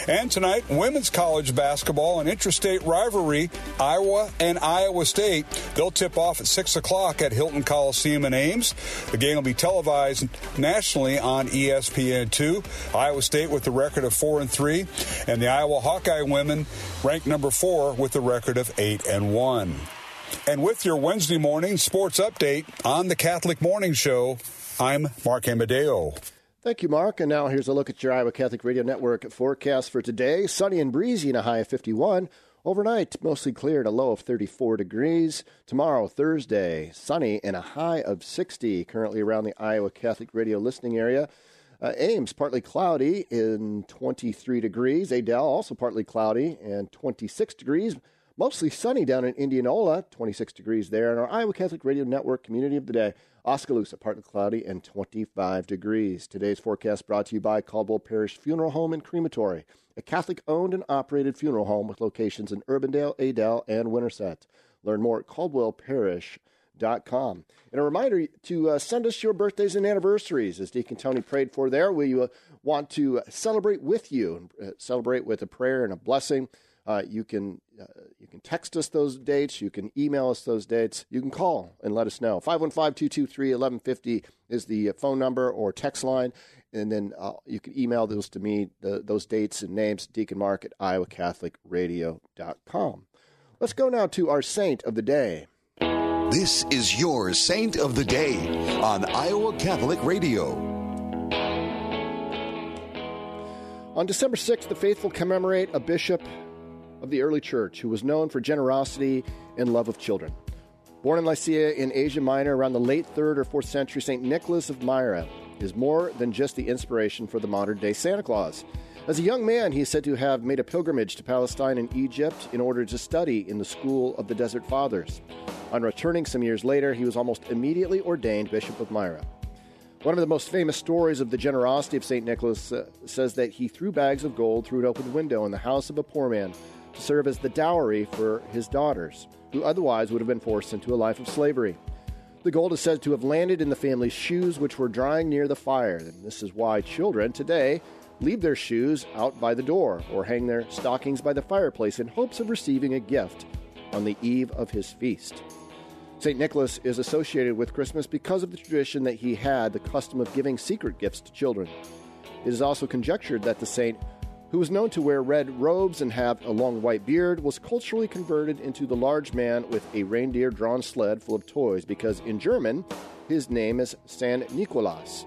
And tonight, women's college basketball, an interstate rivalry, Iowa and Iowa State. They'll tip off at 6 o'clock at Hilton Coliseum in Ames. The game will be televised nationally on ESPN2. Iowa State with the record of 4 and 3, and the Iowa Hawkeye women ranked number 4 with the record of 8 and 1. And with your Wednesday morning sports update on the Catholic Morning Show, I'm Mark Amadeo. Thank you, Mark. And now here's a look at your Iowa Catholic Radio Network forecast for today. Sunny and breezy and a high of 51. Overnight, mostly clear at a low of 34 degrees. Tomorrow, Thursday, sunny and a high of 60. Currently around the Iowa Catholic Radio listening area. Uh, Ames, partly cloudy in 23 degrees. Adel, also partly cloudy and 26 degrees. Mostly sunny down in Indianola, 26 degrees there, and our Iowa Catholic Radio Network community of the day, Oskaloosa, partly cloudy and 25 degrees. Today's forecast brought to you by Caldwell Parrish Funeral Home and Crematory, a Catholic owned and operated funeral home with locations in Urbandale, Adel, and Winterset. Learn more at caldwellparrish.com. And a reminder to uh, send us your birthdays and anniversaries, as Deacon Tony prayed for there. We uh, want to celebrate with you, uh, celebrate with a prayer and a blessing. Uh, you can uh, you can text us those dates. You can email us those dates. You can call and let us know. 515-223-1150 is the phone number or text line. And then uh, you can email those to me, the, those dates and names, Deacon Mark at iowacatholicradio.com. Let's go now to our saint of the day. This is your saint of the day on Iowa Catholic Radio. On December 6th, the faithful commemorate a bishop of the early church who was known for generosity and love of children. Born in Lycia in Asia Minor around the late 3rd or 4th century, St. Nicholas of Myra is more than just the inspiration for the modern day Santa Claus. As a young man, he is said to have made a pilgrimage to Palestine and Egypt in order to study in the school of the Desert Fathers. On returning some years later, he was almost immediately ordained Bishop of Myra. One of the most famous stories of the generosity of St. Nicholas uh, says that he threw bags of gold through an open window in the house of a poor man to serve as the dowry for his daughters, who otherwise would have been forced into a life of slavery. The gold is said to have landed in the family's shoes, which were drying near the fire. And this is why children today leave their shoes out by the door or hang their stockings by the fireplace in hopes of receiving a gift on the eve of his feast. St. Nicholas is associated with Christmas because of the tradition that he had the custom of giving secret gifts to children. It is also conjectured that the saint who was known to wear red robes and have a long white beard, was culturally converted into the large man with a reindeer drawn sled full of toys because in German, his name is San Nicolas,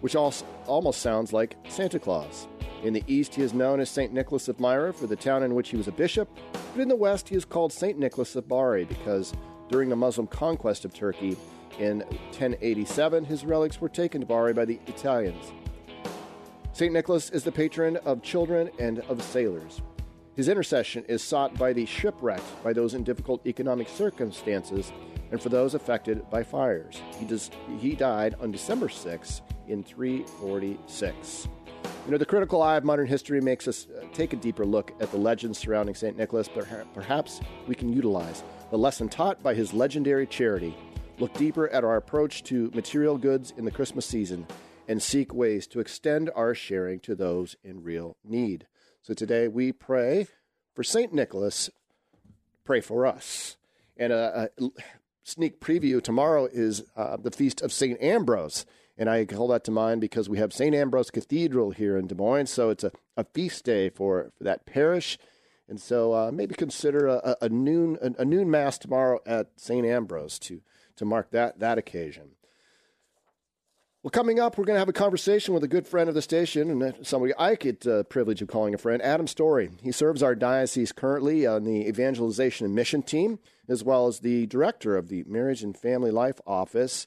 which also almost sounds like Santa Claus. In the east, he is known as St. Nicholas of Myra for the town in which he was a bishop, but in the west, he is called St. Nicholas of Bari because during the Muslim conquest of Turkey in 1087, his relics were taken to Bari by the Italians. St. Nicholas is the patron of children and of sailors. His intercession is sought by the shipwrecked, by those in difficult economic circumstances, and for those affected by fires. He, he died on December 6 in 346. You know, the critical eye of modern history makes us uh, take a deeper look at the legends surrounding St. Nicholas, but perhaps we can utilize the lesson taught by his legendary charity, look deeper at our approach to material goods in the Christmas season, and seek ways to extend our sharing to those in real need. So today we pray for St. Nicholas, pray for us. And a, a sneak preview tomorrow is uh, the feast of St. Ambrose. And I call that to mind because we have St. Ambrose Cathedral here in Des Moines. So it's a, a feast day for, for that parish. And so uh, maybe consider a, a noon a, a, noon mass tomorrow at St. Ambrose to, to mark that, that occasion. Well, coming up, we're going to have a conversation with a good friend of the station and somebody I get the privilege of calling a friend, Adam Storey. He serves our diocese currently on the evangelization and mission team, as well as the director of the Marriage and Family Life Office.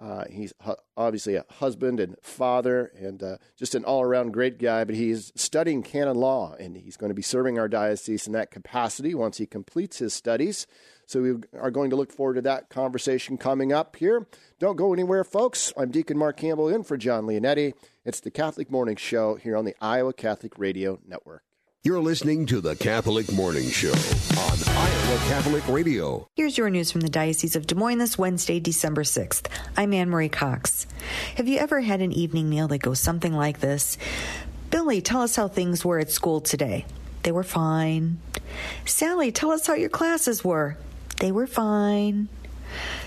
Uh, he's hu- obviously a husband and father and uh, just an all around great guy, but he's studying canon law and he's going to be serving our diocese in that capacity once he completes his studies. So we are going to look forward to that conversation coming up here. Don't go anywhere, folks. I'm Deacon Mark Campbell in for John Leonetti. It's the Catholic Morning Show here on the Iowa Catholic Radio Network. You're listening to the Catholic Morning Show on Iowa Catholic Radio. Here's your news from the Diocese of Des Moines this Wednesday, December 6th. I'm Anne Marie Cox. Have you ever had an evening meal that goes something like this? Billy, tell us how things were at school today. They were fine. Sally, tell us how your classes were. They were fine.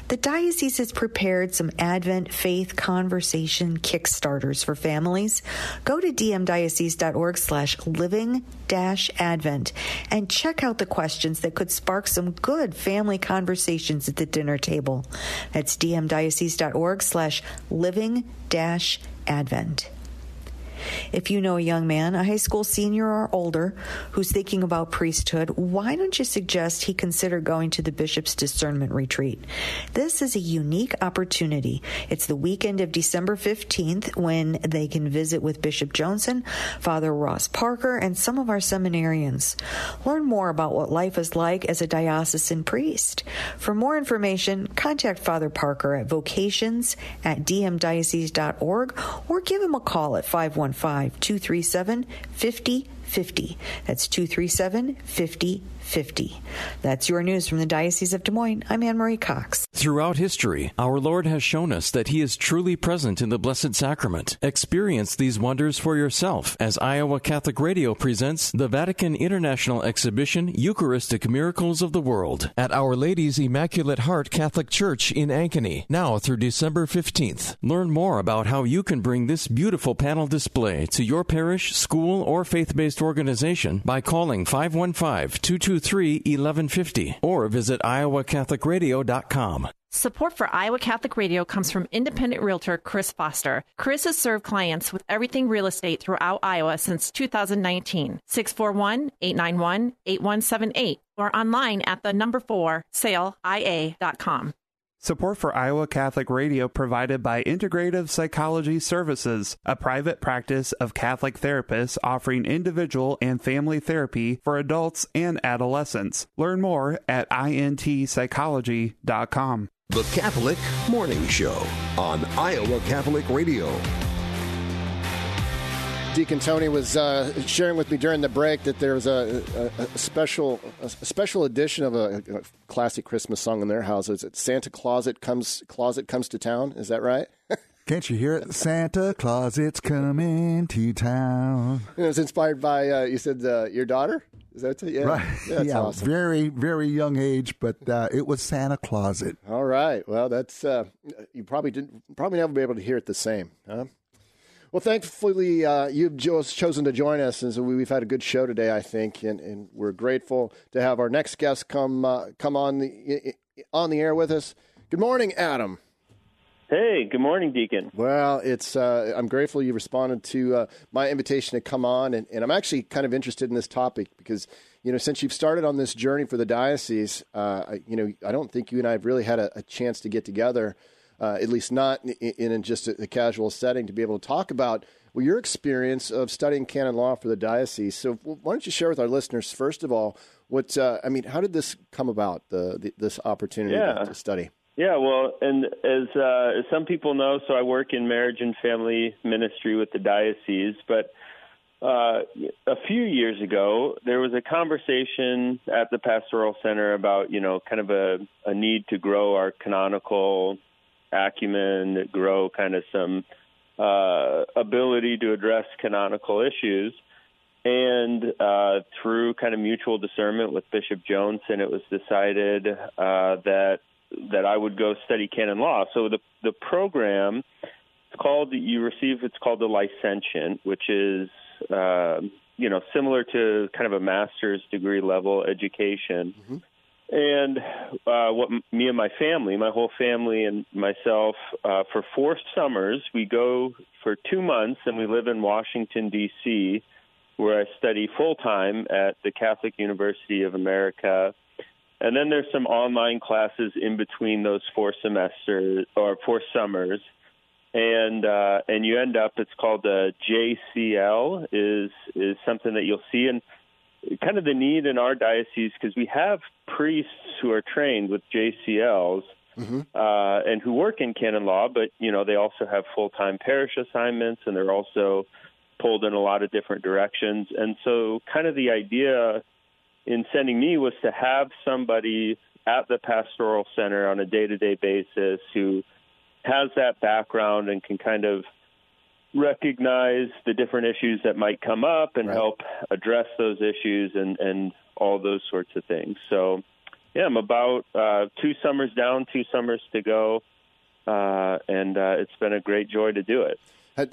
The diocese has prepared some Advent faith conversation kickstarters for families. Go to dmdiocese.org slash living dash advent and check out the questions that could spark some good family conversations at the dinner table. That's dmdiocese.org slash living dash advent. If you know a young man, a high school senior or older, who's thinking about priesthood, why don't you suggest he consider going to the bishop's discernment retreat? This is a unique opportunity. It's the weekend of December 15th when they can visit with Bishop Joensen, Father Ross Parker, and some of our seminarians. Learn more about what life is like as a diocesan priest. For more information, contact Father Parker at vocations at dmdiocese.org or give him a call at 515 237 5050. That's 237 5050. That's your news from the Diocese of Des Moines. I'm Anne Marie Cox. Throughout history, our Lord has shown us that He is truly present in the Blessed Sacrament. Experience these wonders for yourself as Iowa Catholic Radio presents the Vatican International Exhibition Eucharistic Miracles of the World at Our Lady's Immaculate Heart Catholic Church in Ankeny, now through December 15th. Learn more about how you can bring this beautiful panel display to your parish, school, or faith based organization by calling 515 223 1150 or visit iowacatholicradio.com. Support for Iowa Catholic Radio comes from independent realtor Chris Foster. Chris has served clients with everything real estate throughout Iowa since 2019. 641 891 8178 or online at the number 4 saleia.com. Support for Iowa Catholic Radio provided by Integrative Psychology Services, a private practice of Catholic therapists offering individual and family therapy for adults and adolescents. Learn more at intpsychology.com. The Catholic Morning Show on Iowa Catholic Radio. Deacon Tony was uh, sharing with me during the break that there's a, a, a special a special edition of a, a, classic Christmas song in their house. Is it Santa Closet comes Closet comes to town? Is that right? Can't you hear it? Santa Claus's coming to town. It was inspired by uh, you said uh, your daughter. Is that it? Yeah, right? Yeah, yeah awesome. very very young age, but uh, it was Santa Closet. All right. Well, that's uh, you probably didn't probably never be able to hear it the same, huh? Well, thankfully, uh, you've chosen to join us, and so we've had a good show today, I think, and, and we're grateful to have our next guest come uh, come on the on the air with us. Good morning, Adam. Hey, good morning, Deacon. Well, it's uh, I'm grateful you responded to uh, my invitation to come on, and, and, I'm actually kind of interested in this topic because you know since you've started on this journey for the diocese, uh, you know I don't think you and I have really had a, a chance to get together uh, at least not in, in just a, a, casual setting, to be able to talk about well, your experience of studying canon law for the diocese. So, why don't you share with our listeners, first of all, what uh, I mean, how did this come about, the, the this opportunity yeah. to study? Yeah, well, and as, uh, as some people know, so I work in marriage and family ministry with the diocese, but uh, a few years ago, there was a conversation at the pastoral center about, you know, kind of a, a need to grow our canonical acumen, grow kind of some uh, ability to address canonical issues. And uh, through kind of mutual discernment with Bishop Joensen, it was decided uh, that that I would go study canon law. So the the program it's called you receive it's called the licentiate, which is uh, you know similar to kind of a master's degree level education. Mm-hmm. And uh, what me and my family, my whole family and myself, uh, for four summers, we go for two months and we live in Washington, D.C., where I study full time at the Catholic University of America. And then there's some online classes in between those four semesters or four summers. And uh, and you end up. It's called the JCL. is is something that you'll see, and kind of the need in our diocese because we have priests who are trained with JCLs mm-hmm. uh, and who work in canon law, but you know they also have full time parish assignments and they're also pulled in a lot of different directions. And so, kind of the idea in sending me was to have somebody at the pastoral center on a day to day basis who has that background and can kind of recognize the different issues that might come up and right. help address those issues and, and all those sorts of things. So, yeah, I'm about uh, two summers down, two summers to go, uh, and uh, it's been a great joy to do it.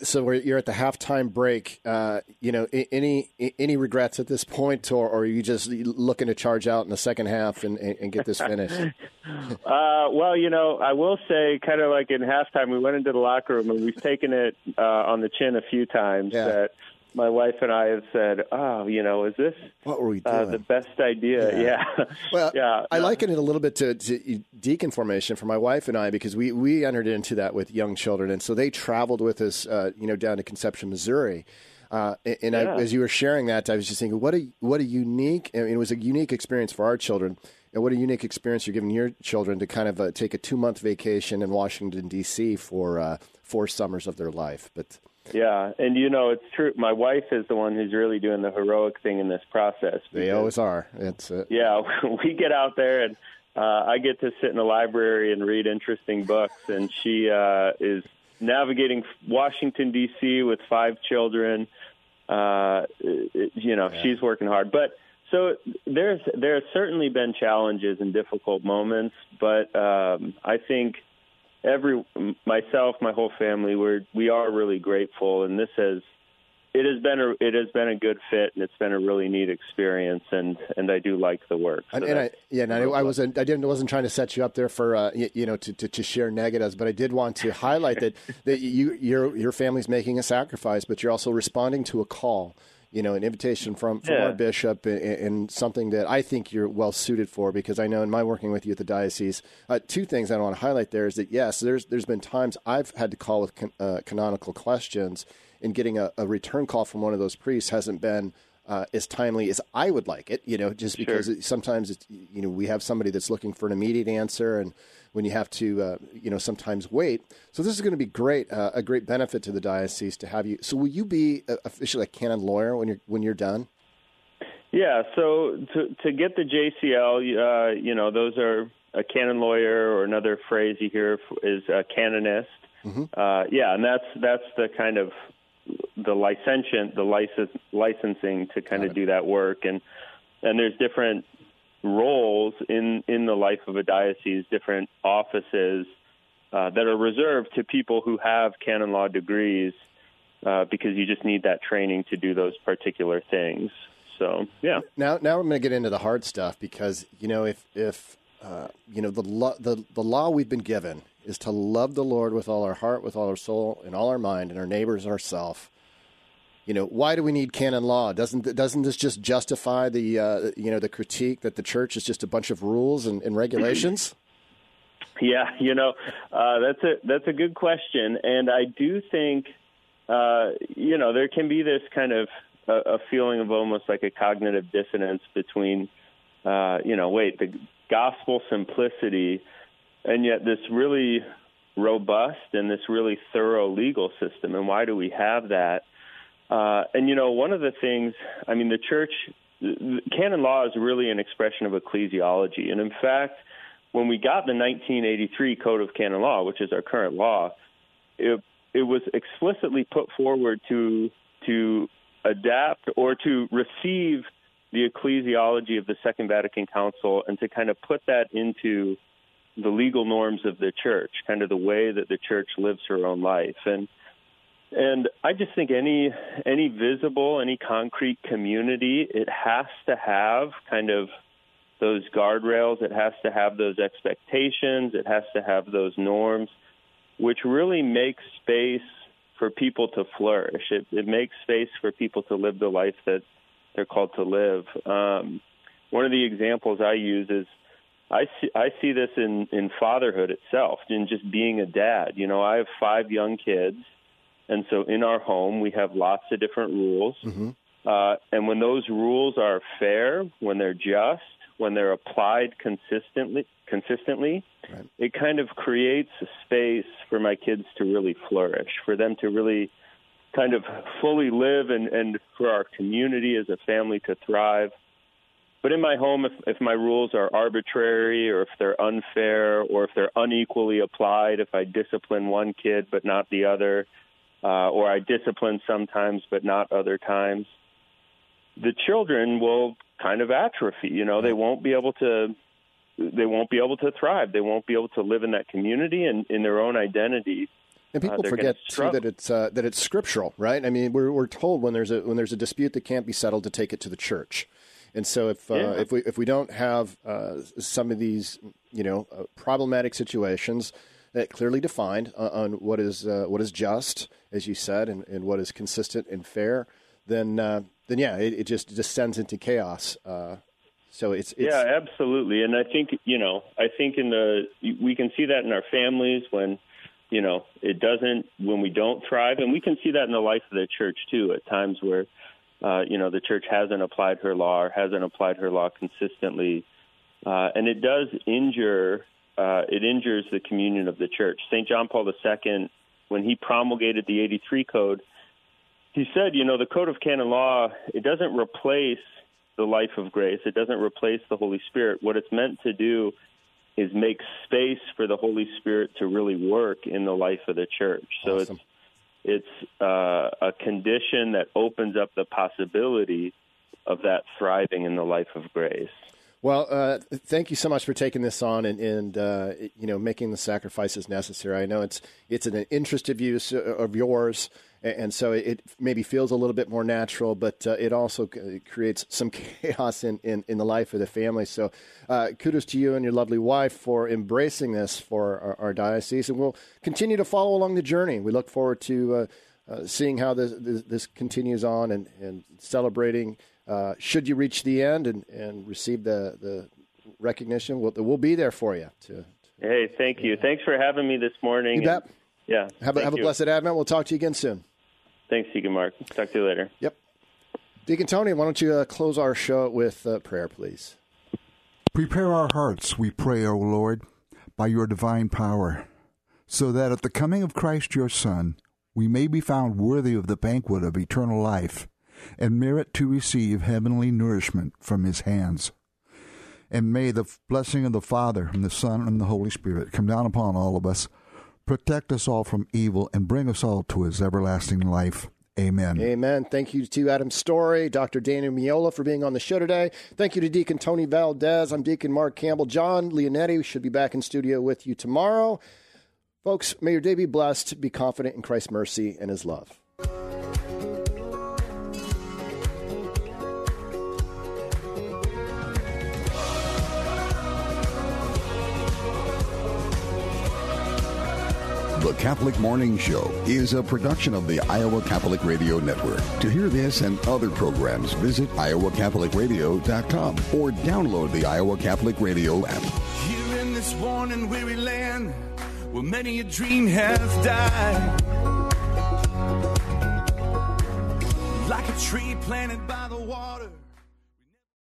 So you're at the halftime break. Uh, you know, any any regrets at this point, or, or are you just looking to charge out in the second half and, and get this finished? uh, well, you know, I will say, kind of like in halftime, we went into the locker room and we've taken it uh, on the chin a few times. Yeah. That my wife and I have said, "Oh, you know, is this what were we uh, the best idea?" Yeah. Yeah, Well, yeah. I liken it a little bit to, to deacon formation for my wife and I because we, we entered into that with young children, and so they traveled with us, uh, you know, down to Conception, Missouri. Uh, and and Yeah. I, as you were sharing that, I was just thinking, what a what a unique. I mean, it was a unique experience for our children, and what a unique experience you're giving your children to kind of uh, take a two month vacation in Washington D.C. for uh, four summers of their life. But Yeah, and you know, it's true. My wife is the one who's really doing the heroic thing in this process. they always are. It's uh, Yeah, we get out there and uh, I get to sit in the library and read interesting books, and she uh, is navigating Washington D.C. with five children. Uh, it- you know, she's working hard, but so there's there have certainly been challenges and difficult moments, but um, I think every myself, my whole family, we're we are really grateful, and this has it has been a it has been a good fit, and it's been a really neat experience, and and I do like the work. So And, and I, yeah, and I, I wasn't, I didn't, wasn't trying to set you up there for, uh, you, you know, to, to, to share negatives, but I did want to highlight that, that you, your, your family's making a sacrifice, but you're also responding to a call, you know, an invitation from, from Yeah. our bishop and, and something that I think you're well suited for because I know in my working with you at the diocese, uh, two things I want to highlight there is that yes, there's, there's been times I've had to call with con, uh, canonical questions and getting a, a return call from one of those priests hasn't been, uh, as timely as I would like it, you know, just because it, sometimes it's, you know we have somebody that's looking for an immediate answer, and when you have to, uh, you know, sometimes wait. So this is going to be great, uh, a great benefit to the diocese to have you. So will you be uh, officially a canon lawyer when you're when you're done? Yeah, so to to get the JCL, uh, you know, those are a canon lawyer, or another phrase you hear is a canonist. Uh, yeah, and that's that's the kind of the licentiate, the license licensing to kind of do that work, and and there's different roles in in the life of a diocese, different offices uh, that are reserved to people who have canon law degrees, uh, because you just need that training to do those particular things. So yeah. Now, now I'm going to get into the hard stuff because you know if if uh, you know the lo- the the law we've been given is to love the Lord with all our heart, with all our soul, and all our mind, and our neighbors and ourselves. You know, why do we need canon law? Doesn't doesn't this just justify the uh, you know the critique that the church is just a bunch of rules and, and regulations? Yeah, you know, uh, that's a that's a good question, and I do think, uh, you know, there can be this kind of a, a feeling of almost like a cognitive dissonance between, uh, you know, wait, the gospel simplicity, and yet this really robust and this really thorough legal system, and why do we have that? Uh, and you know, one of the things, I mean, the church, canon law is really an expression of ecclesiology, and in fact when we got the 1983 Code of Canon Law, which is our current law, it, it was explicitly put forward to to adapt or to receive the ecclesiology of the Second Vatican Council and to kind of put that into the legal norms of the church, kind of the way that the church lives her own life. And and I just think any any visible, any concrete community, it has to have kind of those guardrails. It has to have those expectations. It has to have those norms, which really make space for people to flourish. It, it makes space for people to live the life that they're called to live. Um, one of the examples I use is I see I see this in in fatherhood itself, in just being a dad. You know, I have five young kids, and so in our home we have lots of different rules. Uh, and when those rules are fair, when they're just, when they're applied consistently, consistently, it kind of creates a space for my kids to really flourish, for them to really kind of fully live, and, and for our community as a family to thrive. But in my home, if, if my rules are arbitrary, or if they're unfair, or if they're unequally applied, if I discipline one kid but not the other, uh, or I discipline sometimes but not other times, the children will kind of atrophy. You know, they won't be able to they won't be able to thrive. They won't be able to live in that community and in their own identity. And people uh, forget too that it's uh, that it's scriptural, right? I mean, we're we're told when there's a when there's a dispute that can't be settled to take it to the church. And so if uh, Yeah. if we if we don't have uh, some of these you know uh, problematic situations that clearly defined uh, on what is uh, what is just, as you said, and, and what is consistent and fair, then uh, then yeah, it, it just descends into chaos. Uh, so it's, it's yeah, absolutely. And I think you know, I think in the we can see that in our families when you know it doesn't when we don't thrive, and we can see that in the life of the church too. At times where uh, you know the church hasn't applied her law or hasn't applied her law consistently, uh, and it does injure uh, it injures the communion of the church. St. John Paul II, when he promulgated the 83 Code, he said, you know, the Code of Canon Law it doesn't replace the life of grace. It doesn't replace the Holy Spirit. What it's meant to do is make space for the Holy Spirit to really work in the life of the church. So Awesome. it's it's uh, a condition that opens up the possibility of that thriving in the life of grace. Well, uh, thank you so much for taking this on and, and uh, you know making the sacrifices necessary. I know it's it's an interest of use of yours, and so it maybe feels a little bit more natural, but uh, it also creates some chaos in, in, in the life of the family. So, uh, kudos to you and your lovely wife for embracing this for our, our diocese, and we'll continue to follow along the journey. We look forward to uh, uh, seeing how this, this this continues on and and celebrating. Uh, should you reach the end and, and receive the, the recognition, we'll, we'll be there for you. To, Hey, thank you. Thanks for having me this morning. You bet. And, yeah. have a, thank have a blessed Advent. We'll talk to you again soon. Thanks, Deacon Mark. Talk to you later. Yep. Deacon Tony, why don't you uh, close our show with uh, prayer, please? Prepare our hearts, we pray, O Lord, by your divine power, so that at the coming of Christ your Son, we may be found worthy of the banquet of eternal life, and merit to receive heavenly nourishment from his hands. And may the blessing of the Father, and the Son, and the Holy Spirit come down upon all of us, protect us all from evil, and bring us all to his everlasting life. Amen. Amen. Thank you to Adam Storey, Dr. Daniel Meola for being on the show today. Thank you to Deacon Tony Valdez. I'm Deacon Mark Campbell. John Leonetti should be back in studio with you tomorrow. Folks, may your day be blessed. Be confident in Christ's mercy and his love. The Catholic Morning Show is a production of the Iowa Catholic Radio Network. To hear this and other programs, visit iowacatholicradio.com or download the Iowa Catholic Radio app. Here in this worn and weary land, where many a dream has died. Like a tree planted by the water.